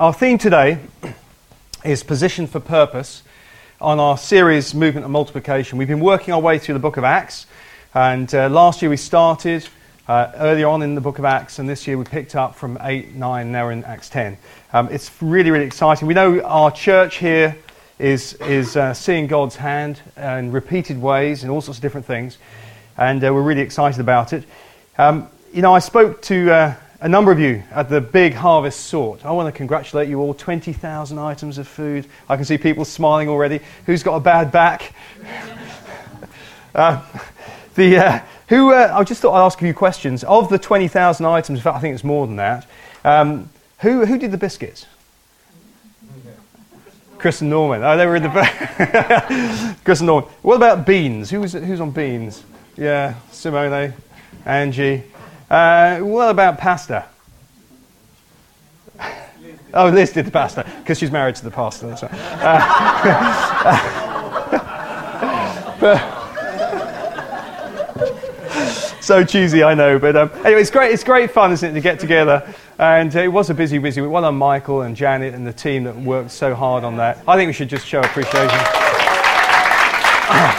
Our theme today is Position for Purpose on our series Movement and Multiplication. We've been working our way through the book of Acts, and uh, last year we started uh, earlier on in the book of Acts, and this year we picked up from 8, 9, now in Acts 10. Um, it's really, really exciting. We know our church here is, is uh, seeing God's hand in repeated ways in all sorts of different things, and uh, we're really excited about it. Um, you know, I spoke to uh, a number of you at the big harvest sort. I want to congratulate you all 20,000 items of food. I can see people smiling already. Who's got a bad back? uh, the, uh, who, uh, I just thought I'd ask a few questions. Of the 20,000 items, in fact, I think it's more than that, um, who, who did the biscuits? Chris and Norman. Oh, they were in the back. Chris and Norman. What about beans? Who was, who's on beans? Yeah, Simone, Angie. Uh, what about pasta? Oh, Liz did the pasta because she's married to the pastor. That's right. Uh, so cheesy, I know, but um, anyway, it's great. It's great fun, isn't it, to get together? And uh, it was a busy, busy week. Well done, Michael and Janet and the team that worked so hard on that. I think we should just show appreciation.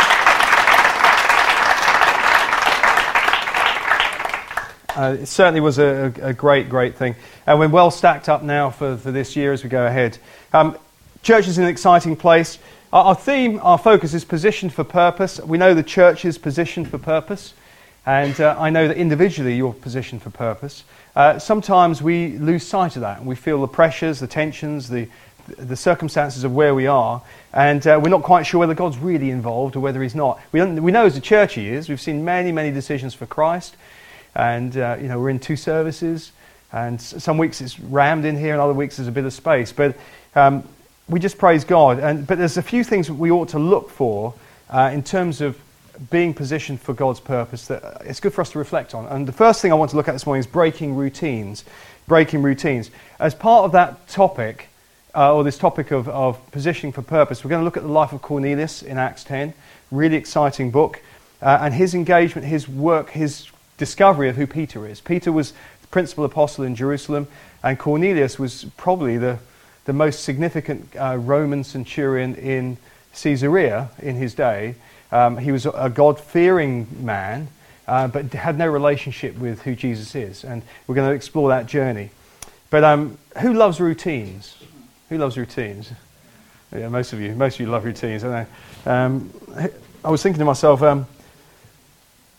Uh, it certainly was a, a, great, great thing. And we're well stacked up now for, for this year as we go ahead. Um, church is an exciting place. Our, our, theme, our focus is positioned for purpose. We know the church is positioned for purpose. And uh, I know that individually you're positioned for purpose. Uh, sometimes we lose sight of that we feel the pressures, the tensions, the, the circumstances of where we are, and uh, we're not quite sure whether God's really involved or whether He's not. We, we know as a church He is. We've seen many, many decisions for Christ. And, uh, you know, we're in two services. And some weeks it's rammed in here, and other weeks there's a bit of space. But um, we just praise God. And, but there's a few things we ought to look for uh, in terms of being positioned for God's purpose that it's good for us to reflect on. And the first thing I want to look at this morning is breaking routines. Breaking routines. As part of that topic, uh, or this topic of, of positioning for purpose, we're going to look at the life of Cornelius in Acts 10. Really exciting book. Uh, and his engagement, his work, his discovery of who Peter is. Peter was the principal apostle in Jerusalem, and Cornelius was probably the, the most significant uh, Roman centurion in Caesarea in his day. Um, he was a God fearing man, uh, but had no relationship with who Jesus is. And we're going to explore that journey. But um, who loves routines? Who loves routines? Yeah, most of you. Most of you love routines, I know. Um, I was thinking to myself, um,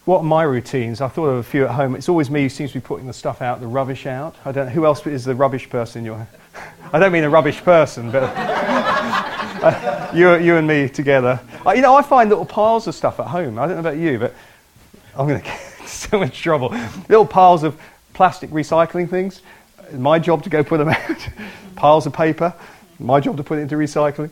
what are my routines? I thought of a few at home. It's always me who seems to be putting the stuff out, the rubbish out. I don't. know Who else is the rubbish person in your? I don't mean a rubbish person, but uh, you, you and me together. Uh, you know, I find little piles of stuff at home. I don't know about you, but I'm going to get so much trouble. Little piles of plastic recycling things. My job to go put them out. piles of paper. My job to put it into recycling.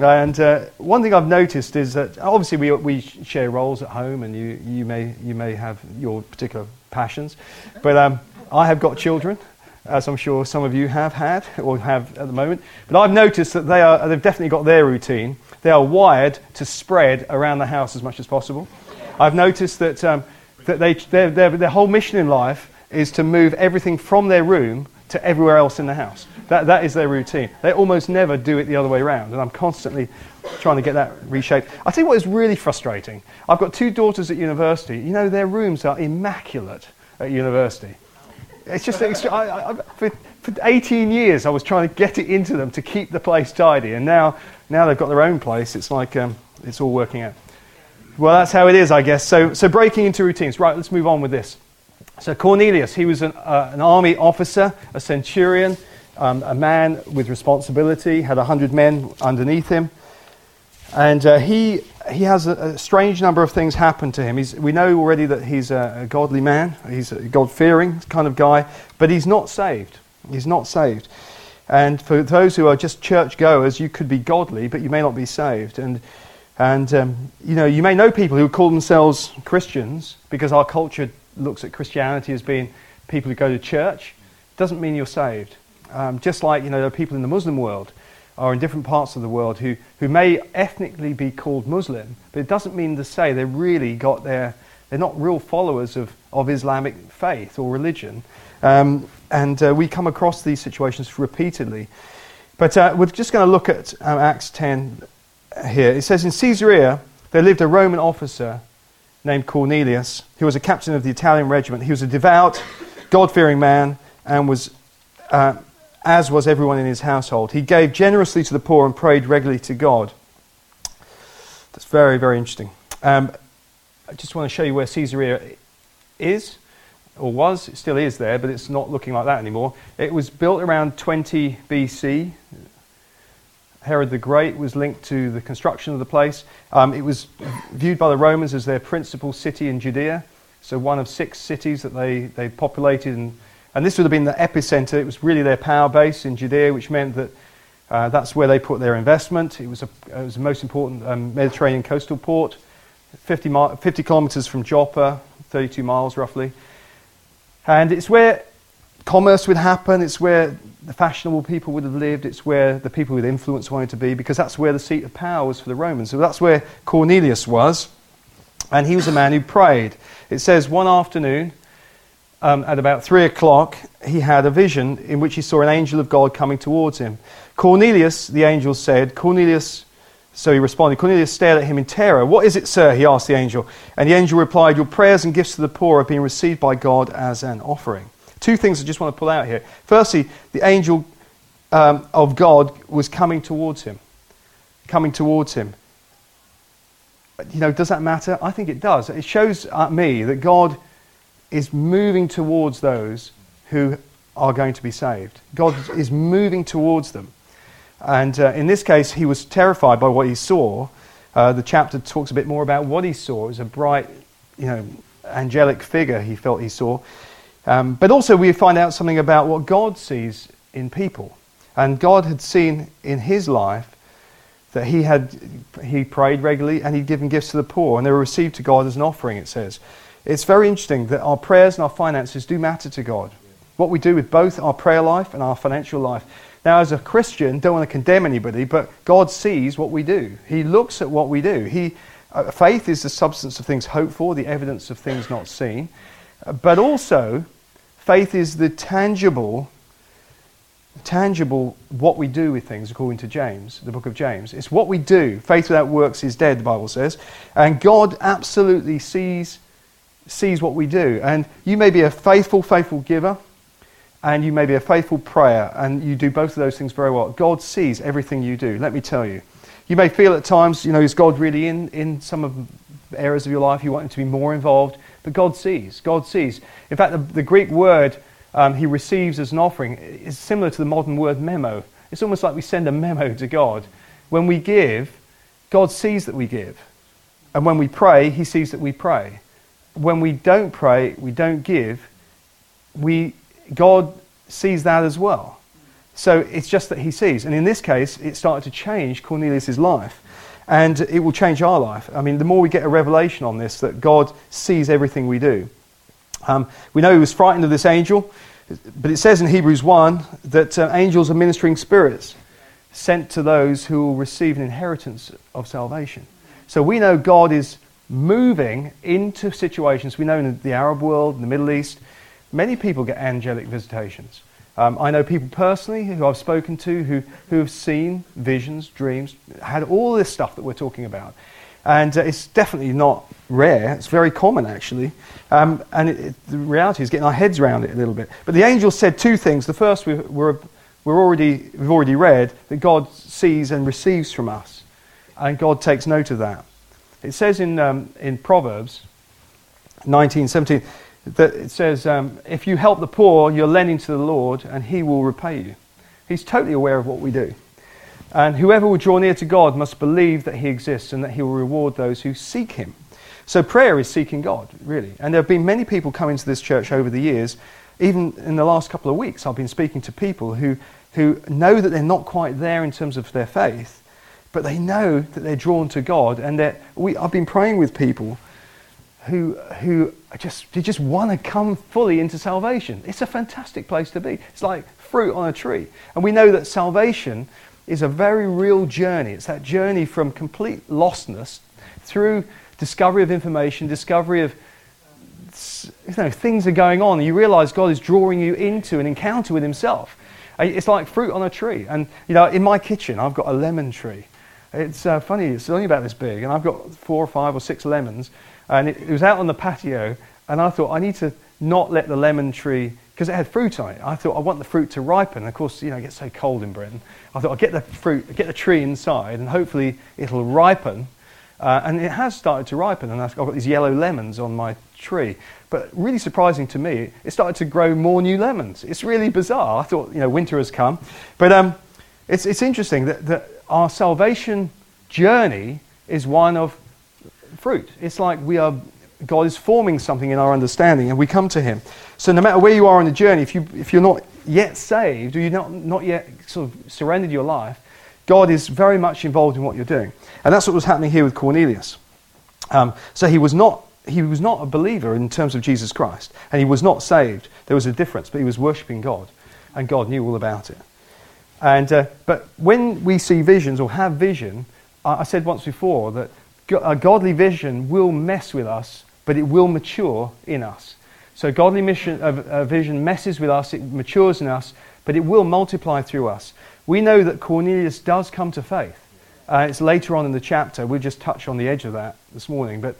And uh, one thing I've noticed is that obviously we, we share roles at home, and you, you, may, you may have your particular passions. But um, I have got children, as I'm sure some of you have had or have at the moment. But I've noticed that they are, they've definitely got their routine. They are wired to spread around the house as much as possible. I've noticed that, um, that they, their, their, their whole mission in life is to move everything from their room to everywhere else in the house. That, that is their routine. They almost never do it the other way around, and I'm constantly trying to get that reshaped. I you what is really frustrating. I've got two daughters at university. You know, their rooms are immaculate at university. It's just, it's, I, I, for, for 18 years, I was trying to get it into them to keep the place tidy, and now, now they've got their own place. It's like um, it's all working out. Well, that's how it is, I guess. So, so breaking into routines. Right, let's move on with this. So Cornelius, he was an, uh, an army officer, a centurion um, a man with responsibility, had 100 men underneath him. And uh, he, he has a, a, strange number of things happen to him. He's, we know already that he's a, a godly man, he's a God fearing kind of guy, but he's not saved. He's not saved. And for those who are just church goers, you could be godly, but you may not be saved. And, and um, you know, you may know people who call themselves Christians because our culture looks at Christianity as being people who go to church. Doesn't mean you're saved. Um, just like, you know, there are people in the Muslim world or in different parts of the world who, who may ethnically be called Muslim, but it doesn't mean to say they've really got their, they're not real followers of, of Islamic faith or religion. Um, and uh, we come across these situations repeatedly. But uh, we're just going to look at um, Acts 10 here. It says, In Caesarea, there lived a Roman officer named Cornelius, who was a captain of the Italian regiment. He was a devout, God fearing man, and was, uh, as was everyone in his household. He gave generously to the poor and prayed regularly to God. That's very, very interesting. Um, I just want to show you where Caesarea is, or was. It still is there, but it's not looking like that anymore. It was built around 20 BC. Herod the Great was linked to the construction of the place. Um, it was viewed by the Romans as their principal city in Judea, so one of six cities that they, they populated. And, and this would have been the epicenter. It was really their power base in Judea, which meant that uh, that's where they put their investment. It was, a, it was the most important um, Mediterranean coastal port, 50, mi- 50 kilometers from Joppa, 32 miles roughly. And it's where commerce would happen, it's where the fashionable people would have lived, it's where the people with influence wanted to be, because that's where the seat of power was for the Romans. So that's where Cornelius was. And he was a man who prayed. It says one afternoon, um, at about three o'clock, he had a vision in which he saw an angel of God coming towards him. Cornelius, the angel said, Cornelius, so he responded. Cornelius stared at him in terror. What is it, sir? He asked the angel. And the angel replied, Your prayers and gifts to the poor are being received by God as an offering. Two things I just want to pull out here. Firstly, the angel um, of God was coming towards him. Coming towards him. You know, does that matter? I think it does. It shows uh, me that God is moving towards those who are going to be saved. God is moving towards them. And uh, in this case, he was terrified by what he saw. Uh, the chapter talks a bit more about what he saw. It was a bright, you know, angelic figure he felt he saw. Um, but also, we find out something about what God sees in people. And God had seen in his life that he had he prayed regularly and he'd given gifts to the poor, and they were received to God as an offering. It says, it's very interesting that our prayers and our finances do matter to God. What we do with both our prayer life and our financial life. Now, as a Christian, don't want to condemn anybody, but God sees what we do. He looks at what we do. He, uh, faith is the substance of things hoped for, the evidence of things not seen. But also, faith is the tangible, tangible what we do with things, according to James, the book of James. It's what we do. Faith without works is dead, the Bible says. And God absolutely sees, sees what we do. And you may be a faithful, faithful giver and you may be a faithful prayer, and you do both of those things very well. God sees everything you do, let me tell you. You may feel at times, you know, is God really in, in some of the areas of your life? You want him to be more involved, but God sees. God sees. In fact, the, the Greek word um, he receives as an offering is similar to the modern word memo. It's almost like we send a memo to God. When we give, God sees that we give. And when we pray, he sees that we pray. When we don't pray, we don't give, we God sees that as well. So it's just that he sees. And in this case, it started to change Cornelius' life. And it will change our life. I mean, the more we get a revelation on this, that God sees everything we do. Um, we know he was frightened of this angel, but it says in Hebrews 1 that uh, angels are ministering spirits sent to those who will receive an inheritance of salvation. So we know God is moving into situations. We know in the Arab world, in the Middle East, Many people get angelic visitations. Um, I know people personally who I've spoken to who, who have seen visions, dreams, had all this stuff that we're talking about. And uh, it's definitely not rare, it's very common actually. Um, and it, it, the reality is getting our heads around it a little bit. But the angel said two things. The first we, we're, we're already, we've already read that God sees and receives from us, and God takes note of that. It says in, um, in Proverbs 19, 17, that it says, um, if you help the poor, you're lending to the Lord, and he will repay you. He's totally aware of what we do. And whoever will draw near to God must believe that he exists and that he will reward those who seek him. So prayer is seeking God, really. And there have been many people coming to this church over the years even in the last couple of weeks, I've been speaking to people who, who know that they're not quite there in terms of their faith, but they know that they're drawn to God. And that we, I've been praying with people who, who just, they just want to come fully into salvation. It's a fantastic place to be. It's like fruit on a tree. And we know that salvation is a very real journey. It's that journey from complete lostness through discovery of information, discovery of you know, things are going on, and you realize God is drawing you into an encounter with Himself. It's like fruit on a tree. And, you know, in my kitchen, I've got a lemon tree. It's uh, funny, it's only about this big, and I've got four or five or six lemons, and it, it was out on the patio, and I thought I need to not let the lemon tree because it had fruit on it. I thought I want the fruit to ripen. Of course, you know, it gets so cold in Britain. I thought I'll get the fruit, get the tree inside, and hopefully it'll ripen. Uh, and it has started to ripen, and I've got these yellow lemons on my tree. But really surprising to me, it started to grow more new lemons. It's really bizarre. I thought, you know, winter has come. But um, it's, it's interesting that, that our salvation journey is one of fruit. It's like we are, God is forming something in our understanding, and we come to Him. So no matter where you are on the journey, if, you, if you're not yet saved, or you're not, not yet sort of surrendered your life, God is very much involved in what you're doing. And that's what was happening here with Cornelius. Um, so he was not he was not a believer in terms of Jesus Christ, and he was not saved. There was a difference, but he was worshipping God, and God knew all about it. And, uh, but when we see visions or have vision, I said once before that a godly vision will mess with us, but it will mature in us. So godly mission, uh, vision messes with us, it matures in us, but it will multiply through us. We know that Cornelius does come to faith. Uh, it's later on in the chapter. We'll just touch on the edge of that this morning. But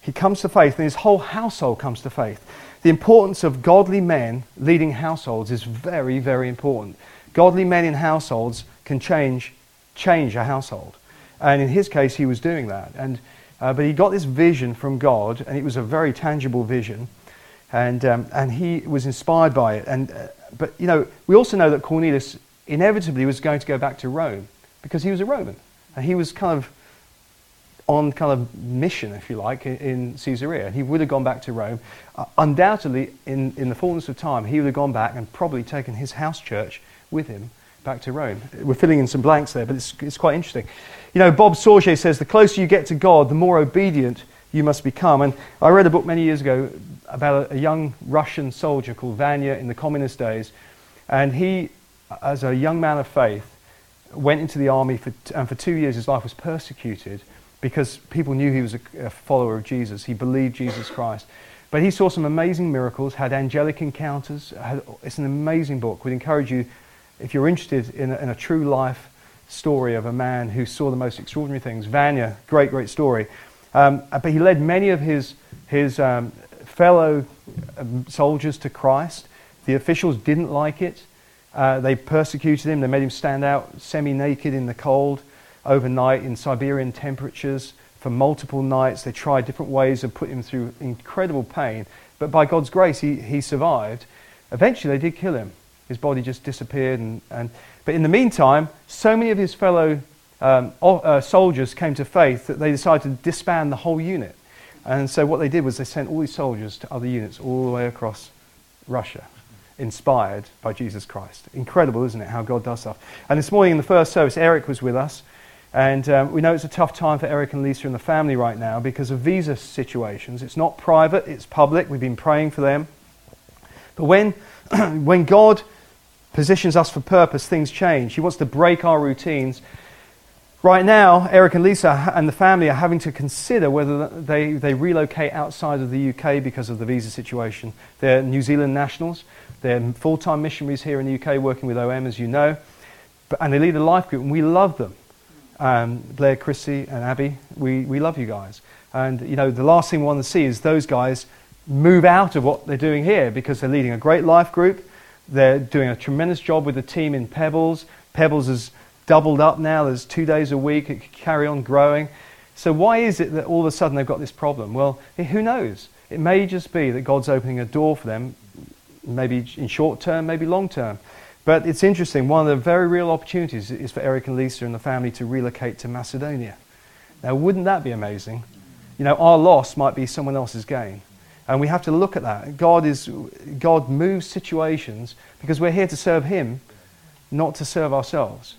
he comes to faith, and his whole household comes to faith. The importance of godly men leading households is very, very important. Godly men in households can change, change a household. And in his case, he was doing that. And, uh, but he got this vision from God, and it was a very tangible vision and, um, and he was inspired by it. And, uh, but, you know, we also know that Cornelius inevitably was going to go back to Rome because he was a Roman. And he was kind of on kind of mission, if you like, in, in Caesarea. And he would have gone back to Rome. Uh, undoubtedly, in, in the fullness of time, he would have gone back and probably taken his house church with him back to Rome. We're filling in some blanks there, but it's, it's quite interesting. You know, Bob Sorge says the closer you get to God, the more obedient you must become. And I read a book many years ago about a, a young Russian soldier called Vanya in the communist days. And he, as a young man of faith, went into the army for and for two years his life was persecuted because people knew he was a, a follower of Jesus. He believed Jesus Christ. But he saw some amazing miracles, had angelic encounters. Had, it's an amazing book. We'd encourage you, if you're interested in a, in a, true life story of a man who saw the most extraordinary things. Vanya, great, great story. Um, but he led many of his, his um, fellow um, soldiers to Christ. The officials didn't like it. Uh, they persecuted him. They made him stand out semi naked in the cold overnight in Siberian temperatures for multiple nights. They tried different ways of putting him through incredible pain. But by God's grace, he, he survived. Eventually, they did kill him. His body just disappeared. And, and, but in the meantime, so many of his fellow um, uh, soldiers came to faith that they decided to disband the whole unit. And so what they did was they sent all these soldiers to other units all the way across Russia, inspired by Jesus Christ. Incredible, isn't it, how God does stuff. And this morning in the first service, Eric was with us. And um, we know it's a tough time for Eric and Lisa and the family right now because of visa situations. It's not private, it's public. We've been praying for them. But when, when God positions us for purpose, things change. He wants to break our routines Right now, Eric and Lisa and the family are having to consider whether they, they relocate outside of the UK because of the visa situation. They're New Zealand nationals. They're full time missionaries here in the UK working with OM, as you know. But, and they lead a life group, and we love them. Um, Blair, Chrissy, and Abby, we, we love you guys. And, you know, the last thing we want to see is those guys move out of what they're doing here because they're leading a great life group. They're doing a tremendous job with the team in Pebbles. Pebbles has doubled up now. There's two days a week. It could carry on growing. So why is it that all of a sudden they've got this problem? Well, who knows? It may just be that God's opening a door for them, maybe in short term, maybe long term. But it's interesting. One of the very real opportunities is for Eric and Lisa and the family to relocate to Macedonia. Now, wouldn't that be amazing? You know, our loss might be someone else's gain. And we have to look at that. God, is, God moves situations because we're here to serve Him, not to serve ourselves.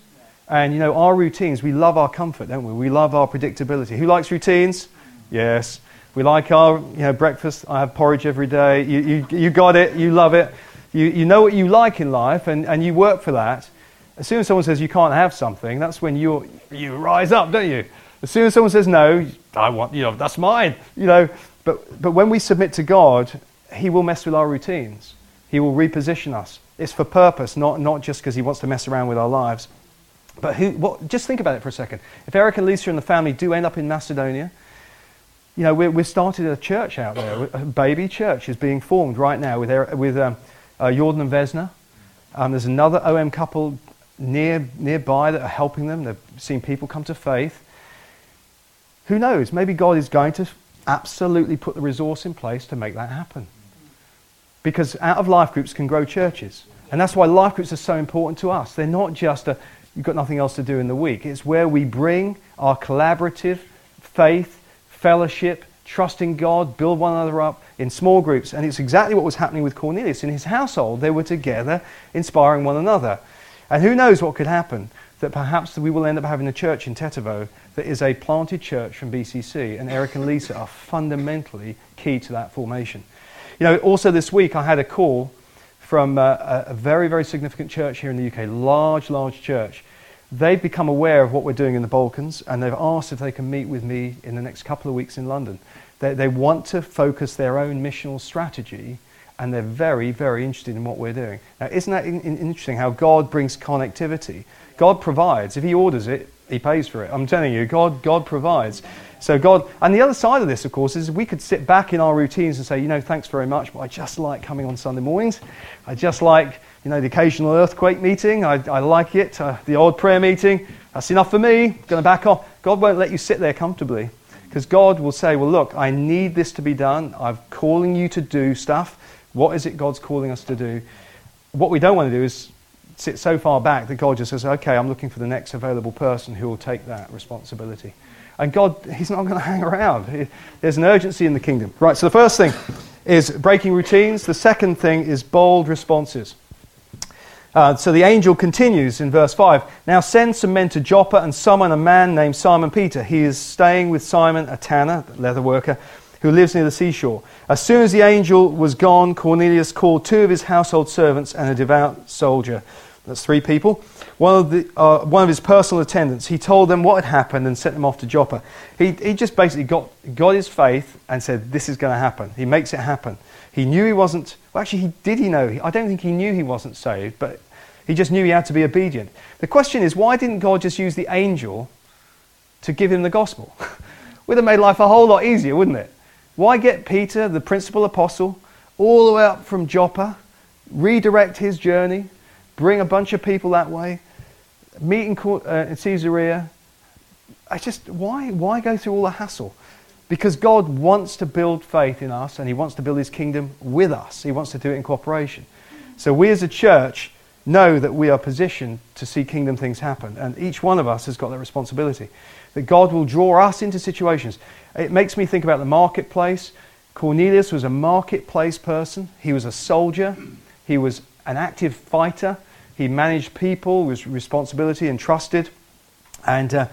And you know, our routines, we love our comfort, don't we? We love our predictability. Who likes routines? Yes. We like our you know, breakfast. I have porridge every day. You, you, you got it. You love it. You, you know what you like in life and, and you work for that. As soon as someone says you can't have something, that's when you you rise up, don't you? As soon as someone says no, I want, you know, that's mine, you know. But, but when we submit to God, He will mess with our routines. He will reposition us. It's for purpose, not, not just because He wants to mess around with our lives. But who, what, just think about it for a second. If Eric and Lisa and the family do end up in Macedonia, you know, we've started a church out there. A baby church is being formed right now with, with um, uh, Jordan and Vesna. Um, there's another OM couple near, nearby that are helping them. They've seen people come to faith. Who knows? Maybe God is going to absolutely put the resource in place to make that happen. Because out of life groups can grow churches. And that's why life groups are so important to us. They're not just a, you've got nothing else to do in the week. It's where we bring our collaborative faith, fellowship, trust in God, build one another up in small groups. And it's exactly what was happening with Cornelius. In his household, they were together, inspiring one another. And who knows what could happen that perhaps we will end up having a church in Tetovo that is a planted church from BCC, and Eric and Lisa are fundamentally key to that formation. You know, also this week I had a call from uh, a very, very significant church here in the UK, large, large church. They've become aware of what we're doing in the Balkans, and they've asked if they can meet with me in the next couple of weeks in London. They, they want to focus their own missional strategy and they're very, very interested in what we're doing. Now, isn't that in, in, interesting how God brings connectivity? God provides. If He orders it, He pays for it. I'm telling you, God, God provides. So God, and the other side of this, of course, is we could sit back in our routines and say, you know, thanks very much, but I just like coming on Sunday mornings. I just like, you know, the occasional earthquake meeting. I, I like it. Uh, the odd prayer meeting. That's enough for me. I'm Going to back off. God won't let you sit there comfortably. Because God will say, well, look, I need this to be done. I'm calling you to do stuff. What is it God's calling us to do? What we don't want to do is sit so far back that God just says, okay, I'm looking for the next available person who will take that responsibility. And God, He's not going to hang around. There's an urgency in the kingdom. Right, so the first thing is breaking routines. The second thing is bold responses. Uh, so the angel continues in verse 5 Now send some men to Joppa and summon a man named Simon Peter. He is staying with Simon, a tanner, leather worker, who lives near the seashore. As soon as the angel was gone, Cornelius called two of his household servants and a devout soldier. That's three people. One of, the, uh, one of his personal attendants. He told them what had happened and sent them off to Joppa. He, he just basically got, got his faith and said, This is going to happen. He makes it happen. He knew he wasn't, well, actually, he, did he know? I don't think he knew he wasn't saved, but he just knew he had to be obedient. The question is, why didn't God just use the angel to give him the gospel? Would have made life a whole lot easier, wouldn't it? Why get Peter, the principal apostle, all the way up from Joppa, redirect his journey, bring a bunch of people that way, meet in, uh, in Caesarea? I just, why, why go through all the hassle? Because God wants to build faith in us and He wants to build His kingdom with us. He wants to do it in cooperation. So we as a church know that we are positioned to see kingdom things happen. And each one of us has got that responsibility. That God will draw us into situations. It makes me think about the marketplace. Cornelius was a marketplace person, he was a soldier, he was an active fighter, he managed people with responsibility and trusted. And uh,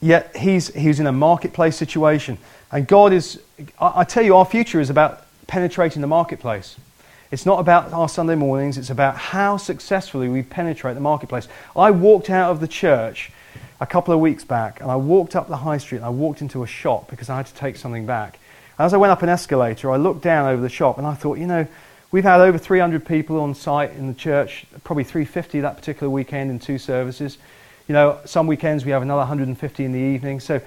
yet he's, he's in a marketplace situation. And God is, I, I tell you, our future is about penetrating the marketplace. It's not about our Sunday mornings, it's about how successfully we penetrate the marketplace. I walked out of the church a couple of weeks back and I walked up the high street and I walked into a shop because I had to take something back. As I went up an escalator, I looked down over the shop and I thought, you know, we've had over 300 people on site in the church, probably 350 that particular weekend in two services. You know, some weekends we have another 150 in the evening. So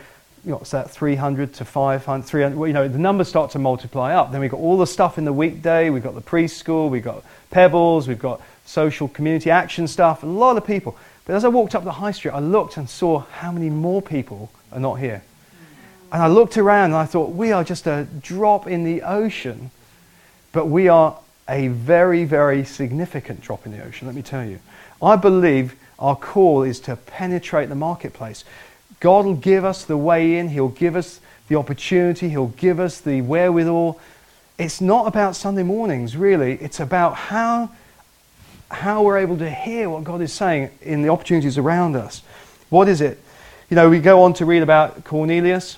you know, what's that, 300 to 500, 300, well, you know, the numbers start to multiply up. Then we've got all the stuff in the weekday, we've got the preschool, we've got Pebbles, we've got social community action stuff, a lot of people. But as I walked up the high street, I looked and saw how many more people are not here. And I looked around and I thought, we are just a drop in the ocean, but we are a very, very significant drop in the ocean, let me tell you. I believe our call is to penetrate the marketplace. God will give us the way in, He'll give us the opportunity, He'll give us the wherewithal. it's not about Sunday mornings, really. It's about how, how we're able to hear what God is saying in the opportunities around us. What is it? You know, we go on to read about Cornelius,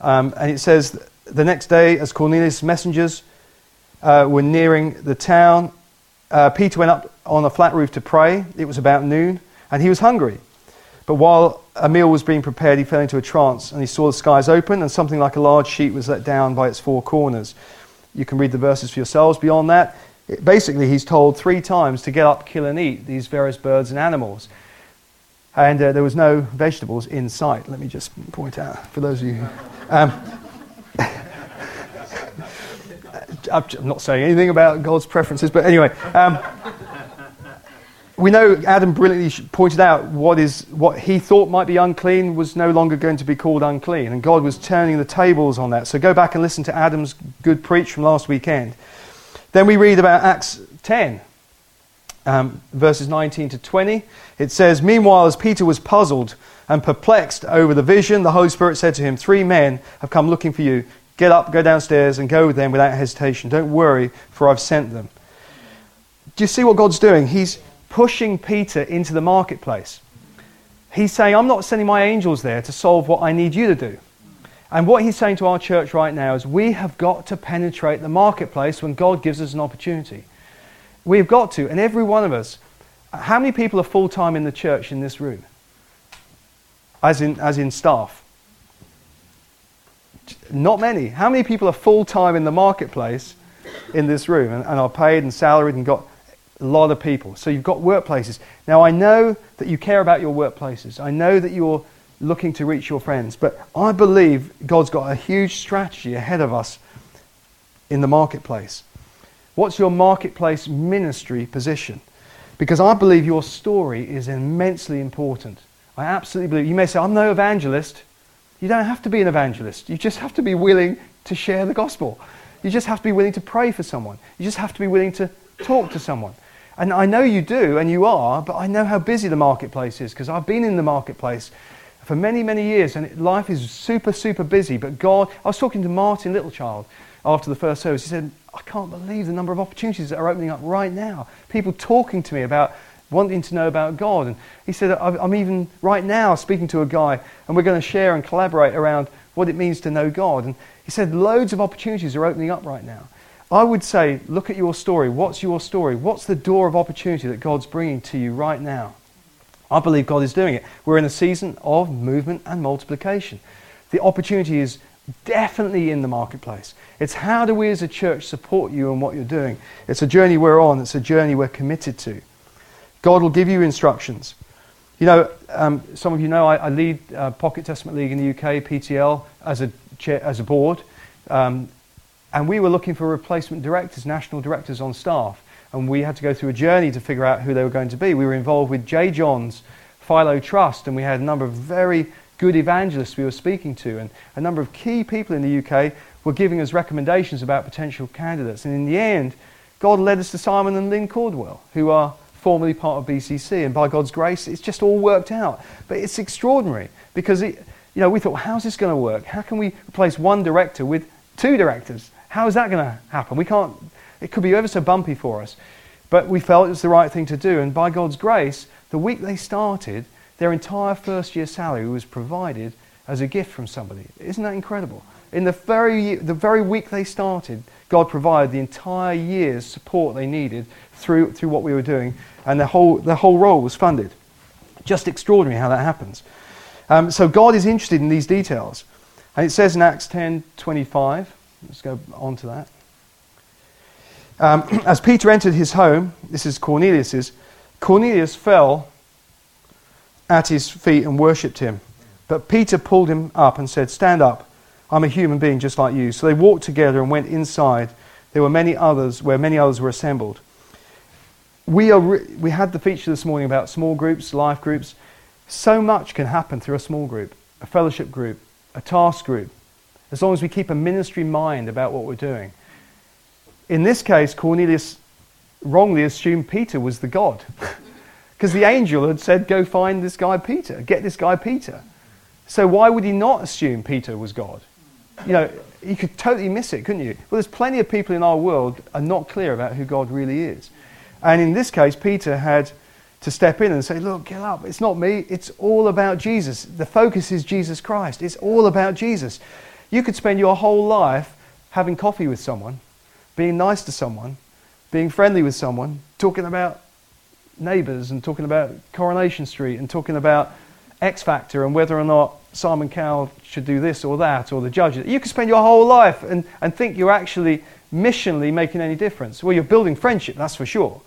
um, and it says the next day, as Cornelius' messengers uh, were nearing the town, uh, Peter went up on a flat roof to pray. It was about noon, and he was hungry. But while a meal was being prepared, he fell into a trance, and he saw the skies open, and something like a large sheet was let down by its four corners. You can read the verses for yourselves. Beyond that, basically, he's told three times to get up, kill, and eat these various birds and animals. And uh, there was no vegetables in sight. Let me just point out for those of you. Um, I'm not saying anything about God's preferences, but anyway. Um, we know Adam brilliantly pointed out what, is, what he thought might be unclean was no longer going to be called unclean, and God was turning the tables on that. So go back and listen to Adam's good preach from last weekend. Then we read about Acts 10, um, verses 19 to 20. It says, Meanwhile, as Peter was puzzled and perplexed over the vision, the Holy Spirit said to him, Three men have come looking for you. Get up, go downstairs, and go with them without hesitation. Don't worry, for I've sent them. Do you see what God's doing? He's pushing Peter into the marketplace. He's saying, I'm not sending my angels there to solve what I need you to do. And what he's saying to our church right now is we have got to penetrate the marketplace when God gives us an opportunity. We've got to. And every one of us, how many people are full time in the church in this room? As in, as in staff? Not many. How many people are full time in the marketplace in this room and, and are paid and salaried and got a lot of people. So you've got workplaces. Now, I know that you care about your workplaces. I know that you're looking to reach your friends. But I believe God's got a huge strategy ahead of us in the marketplace. What's your marketplace ministry position? Because I believe your story is immensely important. I absolutely believe. You may say, I'm no evangelist. You don't have to be an evangelist. You just have to be willing to share the gospel. You just have to be willing to pray for someone. You just have to be willing to talk to someone. And I know you do, and you are, but I know how busy the marketplace is because I've been in the marketplace for many, many years, and life is super, super busy. But God, I was talking to Martin Littlechild after the first service. He said, I can't believe the number of opportunities that are opening up right now. People talking to me about wanting to know about God. And he said, I'm even right now speaking to a guy, and we're going to share and collaborate around what it means to know God. And he said, loads of opportunities are opening up right now. I would say, look at your story. What's your story? What's the door of opportunity that God's bringing to you right now? I believe God is doing it. We're in a season of movement and multiplication. The opportunity is definitely in the marketplace. It's how do we as a church support you in what you're doing? It's a journey we're on, it's a journey we're committed to. God will give you instructions. You know, um, some of you know I, I lead uh, Pocket Testament League in the UK, PTL, as a, chair, as a board. Um, and we were looking for replacement directors, national directors on staff. And we had to go through a journey to figure out who they were going to be. We were involved with J. John's Philo Trust, and we had a number of very good evangelists we were speaking to. And a number of key people in the UK were giving us recommendations about potential candidates. And in the end, God led us to Simon and Lynn Cordwell, who are formerly part of BCC. And by God's grace, it's just all worked out. But it's extraordinary because it, you know, we thought, how's this going to work? How can we replace one director with two directors? How is that going to happen? We can't, it could be ever so bumpy for us. But we felt it was the right thing to do. And by God's grace, the week they started, their entire first year salary was provided as a gift from somebody. Isn't that incredible? In the very, the very week they started, God provided the entire year's support they needed through, through what we were doing, and the whole, the whole role was funded. Just extraordinary how that happens. Um, so God is interested in these details. And it says in Acts 10 25, Let's go on to that. Um, as Peter entered his home, this is Cornelius's, Cornelius fell at his feet and worshipped him. But Peter pulled him up and said, Stand up, I'm a human being just like you. So they walked together and went inside. There were many others, where many others were assembled. We, are re- we had the feature this morning about small groups, life groups. So much can happen through a small group, a fellowship group, a task group, as long as we keep a ministry mind about what we're doing. In this case, Cornelius wrongly assumed Peter was the God. Because the angel had said, Go find this guy Peter, get this guy Peter. So why would he not assume Peter was God? you know, you could totally miss it, couldn't you? Well, there's plenty of people in our world are not clear about who God really is. And in this case, Peter had to step in and say, Look, get up. It's not me. It's all about Jesus. The focus is Jesus Christ. It's all about Jesus. You could spend your whole life having coffee with someone, being nice to someone, being friendly with someone, talking about neighbours and talking about Coronation Street and talking about X Factor and whether or not Simon Cowell should do this or that or the judges. You could spend your whole life and, and think you're actually missionally making any difference. Well, you're building friendship, that's for sure.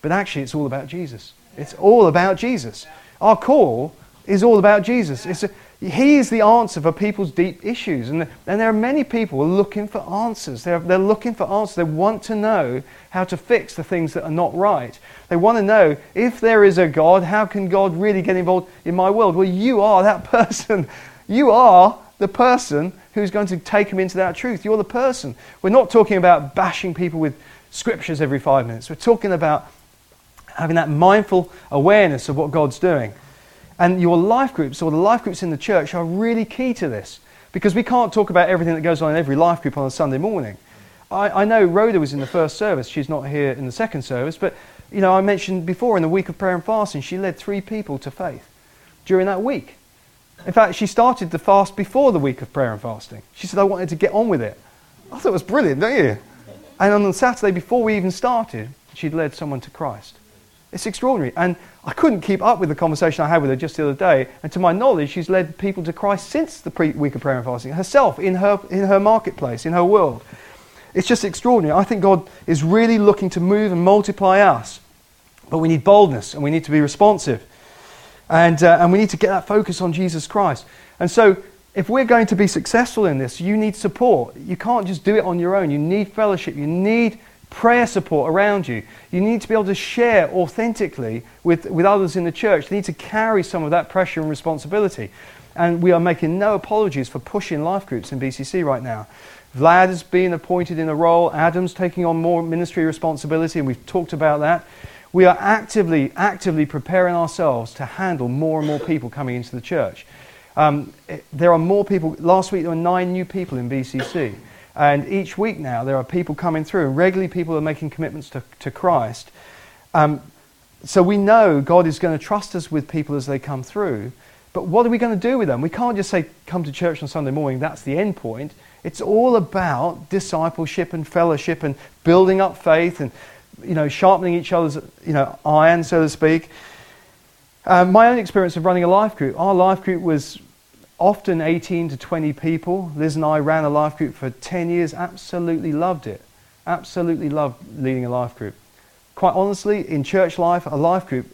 But actually, it's all about Jesus. It's all about Jesus. Our call is all about Jesus. It's a, he is the answer for people's deep issues. And, and there are many people looking for answers. They're, they're looking for answers. They want to know how to fix the things that are not right. They want to know if there is a God, how can God really get involved in my world? Well, you are that person. You are the person who's going to take them into that truth. You're the person. We're not talking about bashing people with scriptures every five minutes. We're talking about having that mindful awareness of what God's doing. And your life groups, or the life groups in the church, are really key to this. Because we can't talk about everything that goes on in every life group on a Sunday morning. I, I know Rhoda was in the first service. She's not here in the second service. But, you know, I mentioned before in the week of prayer and fasting, she led three people to faith during that week. In fact, she started the fast before the week of prayer and fasting. She said, I wanted to get on with it. I thought it was brilliant, don't you? And on the Saturday before we even started, she'd led someone to Christ. It's extraordinary. And I couldn't keep up with the conversation I had with her just the other day. And to my knowledge, she's led people to Christ since the pre- week of prayer and fasting, herself, in her, in her marketplace, in her world. It's just extraordinary. I think God is really looking to move and multiply us. But we need boldness and we need to be responsive. And, uh, and we need to get that focus on Jesus Christ. And so, if we're going to be successful in this, you need support. You can't just do it on your own. You need fellowship. You need prayer support around you. You need to be able to share authentically with, with others in the church. They need to carry some of that pressure and responsibility. And we are making no apologies for pushing life groups in BCC right now. Vlad has been appointed in a role, Adam's taking on more ministry responsibility, and we've talked about that. We are actively, actively preparing ourselves to handle more and more people coming into the church. Um, there are more people. Last week there were nine new people in BCC. And each week now, there are people coming through, and regularly people are making commitments to, to Christ. Um, so we know God is going to trust us with people as they come through. But what are we going to do with them? We can't just say, come to church on Sunday morning, that's the end point. It's all about discipleship and fellowship and building up faith and you know, sharpening each other's you know, iron, so to speak. Um, my own experience of running a life group, our life group was often 18 to 20 people. Liz and I ran a life group for 10 years, absolutely loved it. Absolutely loved leading a life group. Quite honestly, in church life, a life group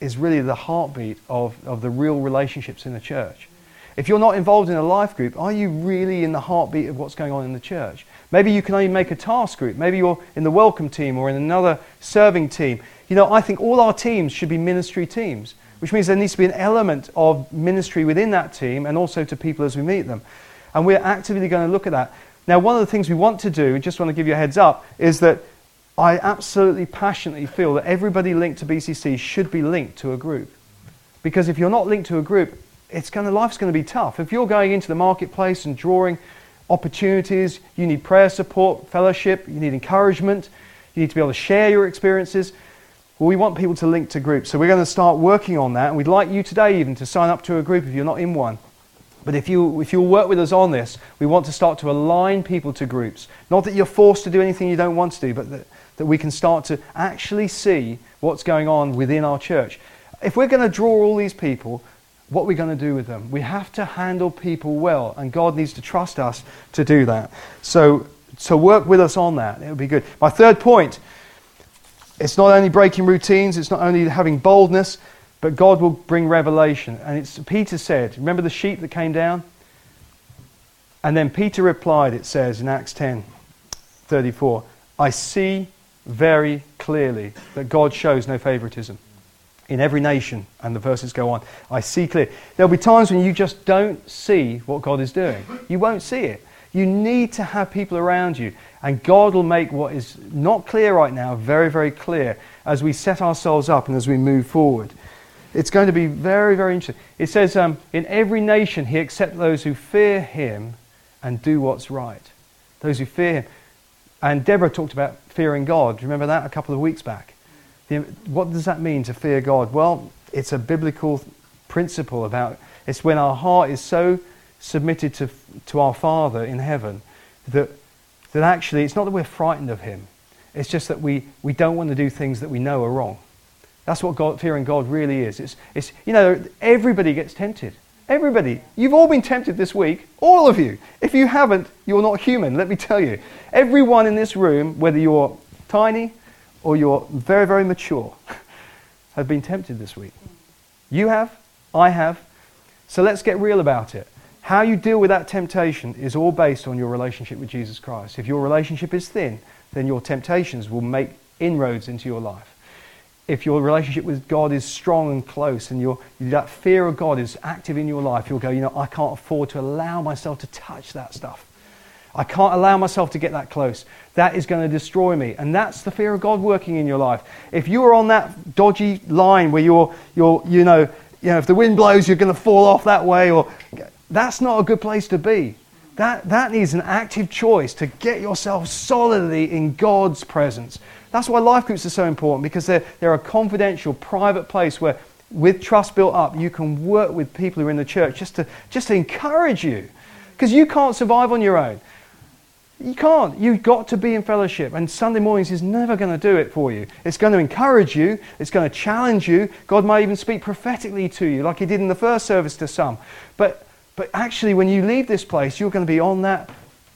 is really the heartbeat of, of the real relationships in the church. If you're not involved in a life group, are you really in the heartbeat of what's going on in the church? Maybe you can only make a task group. Maybe you're in the welcome team or in another serving team. You know, I think all our teams should be ministry teams which means there needs to be an element of ministry within that team and also to people as we meet them. And we're actively going to look at that. Now, one of the things we want to do, just want to give you a heads up, is that I absolutely passionately feel that everybody linked to BCC should be linked to a group. Because if you're not linked to a group, it's going to, life's going to be tough. If you're going into the marketplace and drawing opportunities, you need prayer support, fellowship, you need encouragement, you need to be able to share your experiences. Well, we want people to link to groups. So we're going to start working on that. And we'd like you today even to sign up to a group if you're not in one. But if you if you'll work with us on this, we want to start to align people to groups. Not that you're forced to do anything you don't want to do, but that, that we can start to actually see what's going on within our church. If we're going to draw all these people, what are we going to do with them? We have to handle people well, and God needs to trust us to do that. So, so work with us on that. It would be good. My third point it's not only breaking routines, it's not only having boldness, but God will bring revelation. And it's Peter said, remember the sheep that came down? And then Peter replied, it says in Acts 10 34, I see very clearly that God shows no favoritism in every nation. And the verses go on. I see clear. There'll be times when you just don't see what God is doing. You won't see it. You need to have people around you. And God will make what is not clear right now very, very clear as we set ourselves up and as we move forward. It's going to be very, very interesting. It says, um, In every nation he accepts those who fear him and do what's right. Those who fear him. And Deborah talked about fearing God. Remember that a couple of weeks back? What does that mean to fear God? Well, it's a biblical principle about it's when our heart is so submitted to, to our Father in heaven that, that actually it's not that we're frightened of Him, it's just that we, we don't want to do things that we know are wrong. That's what God, fearing God really is. It's, it's, you know, everybody gets tempted. Everybody. You've all been tempted this week. All of you. If you haven't, you're not human, let me tell you. Everyone in this room, whether you're tiny or you're very, very mature, have been tempted this week. You have. I have. So let's get real about it. How you deal with that temptation is all based on your relationship with Jesus Christ. If your relationship is thin, then your temptations will make inroads into your life. If your relationship with God is strong and close and your, that fear of God is active in your life, you'll go, you know, I can't afford to allow myself to touch that stuff. I can't allow myself to get that close. That is going to destroy me. And that's the fear of God working in your life. If you are on that dodgy line where you're, you're you know, you know, if the wind blows, you're going to fall off that way, or that's not a good place to be. That, that needs an active choice to get yourself solidly in God's presence. That's why life groups are so important because they're, they're a confidential, private place where, with trust built up, you can work with people who are in the church just to, just to encourage you. Because you can't survive on your own. You can't. You've got to be in fellowship. And Sunday mornings is never going to do it for you. It's going to encourage you. It's going to challenge you. God might even speak prophetically to you, like He did in the first service to some. But, but actually, when you leave this place, you're going to be on that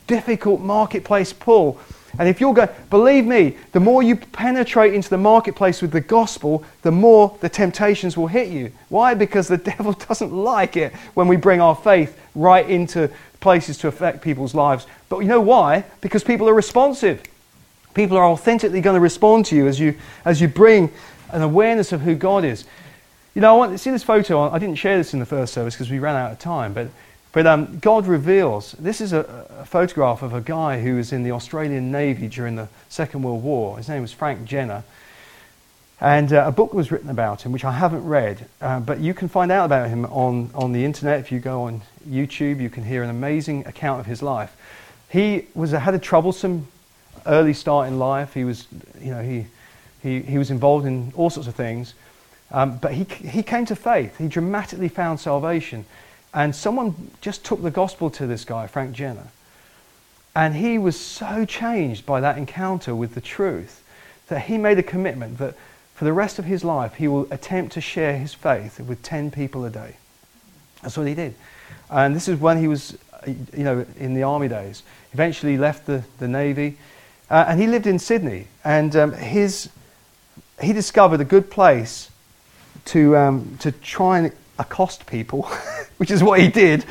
difficult marketplace pull. And if you're going, believe me, the more you penetrate into the marketplace with the gospel, the more the temptations will hit you. Why? Because the devil doesn't like it when we bring our faith right into places to affect people's lives. But you know why? Because people are responsive. People are authentically going to respond to you as you, as you bring an awareness of who God is. You know, I want see this photo. I didn't share this in the first service because we ran out of time, but, but um, God reveals. This is a, a, photograph of a guy who was in the Australian Navy during the Second World War. His name was Frank Jenner. And uh, a book was written about him, which I haven't read, uh, but you can find out about him on, on the internet. If you go on YouTube, you can hear an amazing account of his life. He was, had a troublesome early start in life. He was, you know, he, he, he was involved in all sorts of things. Um, but he, he came to faith. He dramatically found salvation. And someone just took the gospel to this guy, Frank Jenner. And he was so changed by that encounter with the truth that he made a commitment that for the rest of his life, he will attempt to share his faith with 10 people a day. That's what he did. And this is when he was, you know, in the army days. Eventually left the, the Navy. Uh, and he lived in Sydney. And um, his, he discovered a good place to, um, to try and accost people, which is what he did,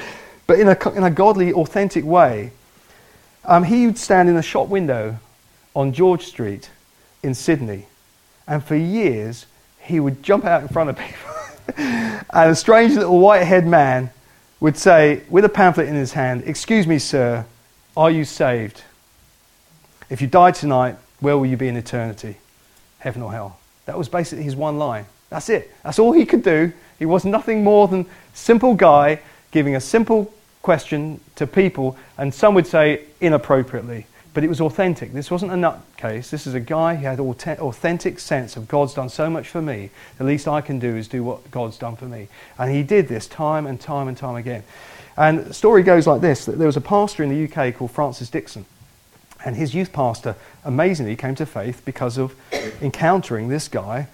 but in a, in a godly, authentic way. Um, he would stand in a shop window on George Street in Sydney and for years, he would jump out in front of people. and a strange little white haired man would say, with a pamphlet in his hand, Excuse me, sir, are you saved? If you die tonight, where will you be in eternity? Heaven or hell? That was basically his one line. That's it. That's all he could do. He was nothing more than simple guy giving a simple question to people, and some would say inappropriately but it was authentic. This wasn't a nutcase. This is a guy who had authentic sense of God's done so much for me. The least I can do is do what God's done for me. And he did this time and time and time again. And the story goes like this that there was a pastor in the UK called Francis Dixon. And his youth pastor amazingly came to faith because of encountering this guy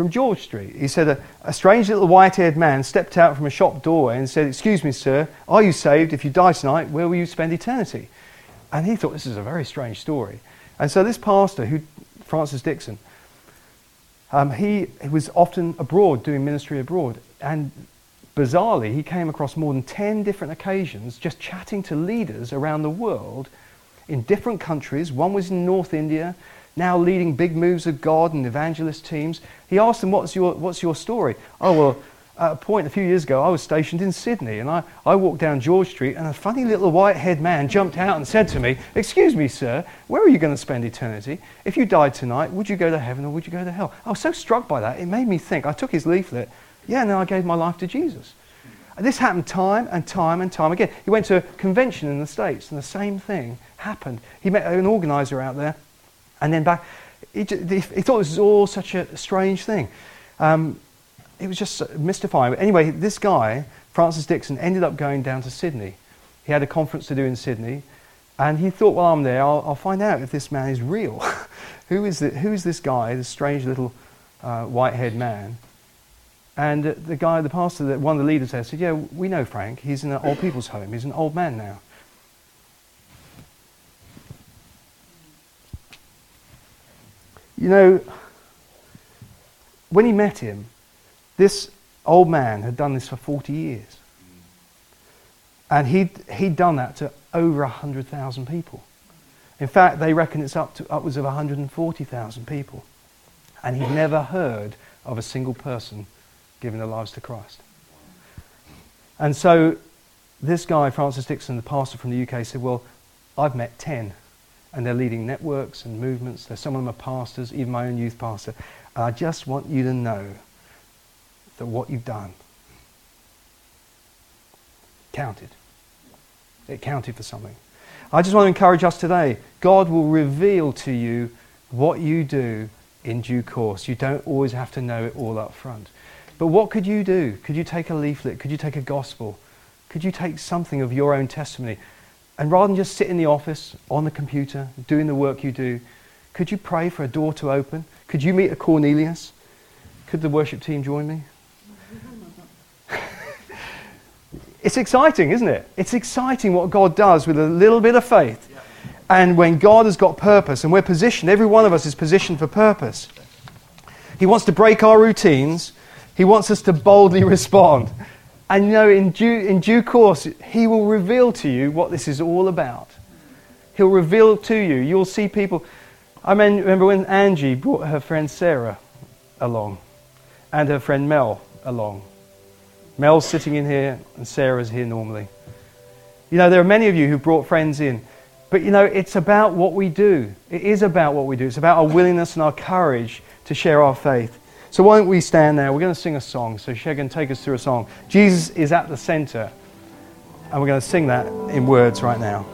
from George Street. He said a, a strange little white haired man stepped out from a shop doorway and said, Excuse me, sir, are you saved? If you die tonight, where will you spend eternity? And he thought this is a very strange story. And so this pastor, who Francis Dixon, um, he, he was often abroad doing ministry abroad. And bizarrely, he came across more than 10 different occasions just chatting to leaders around the world in different countries. One was in North India, now leading big moves of God and evangelist teams. He asked them, What's your, what's your story? Oh, well, at a point a few years ago, I was stationed in Sydney and I, I walked down George Street and a funny little white haired man jumped out and said to me, Excuse me, sir, where are you going to spend eternity? If you died tonight, would you go to heaven or would you go to hell? I was so struck by that, it made me think. I took his leaflet, yeah, and then I gave my life to Jesus. This happened time and time and time again. He went to a convention in the States, and the same thing happened. He met an organizer out there, and then back. He, he thought this was all such a strange thing. Um, it was just mystifying. Anyway, this guy, Francis Dixon, ended up going down to Sydney. He had a conference to do in Sydney, and he thought, well, I'm there, I'll, I'll find out if this man is real. who, is the, who is this guy, this strange little uh, white haired man? And uh, the guy, the pastor, one of the leaders there said, Yeah, we know Frank. He's in an old people's home. He's an old man now. You know, when he met him, this old man had done this for 40 years. And he'd, he'd done that to over 100,000 people. In fact, they reckon it's up to upwards of 140,000 people. And he'd never heard of a single person giving their lives to Christ. And so this guy, Francis Dixon, the pastor from the UK, said, Well, I've met 10, and they're leading networks and movements. There's some of them are pastors, even my own youth pastor. And I just want you to know that what you've done counted. It counted for something. I just want to encourage us today. God will reveal to you what you do in due course. You don't always have to know it all up front. But what could you do? Could you take a leaflet? Could you take a gospel? Could you take something of your own testimony? And rather than just sit in the office, on the computer, doing the work you do, could you pray for a door to open? Could you meet a Cornelius? Could the worship team join me? it's exciting, isn't it? It's exciting what God does with a little bit of faith. And when God has got purpose, and we're positioned, every one of us is positioned for purpose. He wants to break our routines he wants us to boldly respond. And you know, in due, in due course, He will reveal to you what this is all about. He'll reveal to you. You'll see people. I mean, remember when Angie brought her friend Sarah along and her friend Mel along. Mel's sitting in here and Sarah's here normally. You know, there are many of you who brought friends in. But you know, it's about what we do. It is about what we do. It's about our willingness and our courage to share our faith. So why don't we stand there? We're going to sing a song. So Shagan, take us through a song. Jesus is at the center. And we're going to sing that in words right now.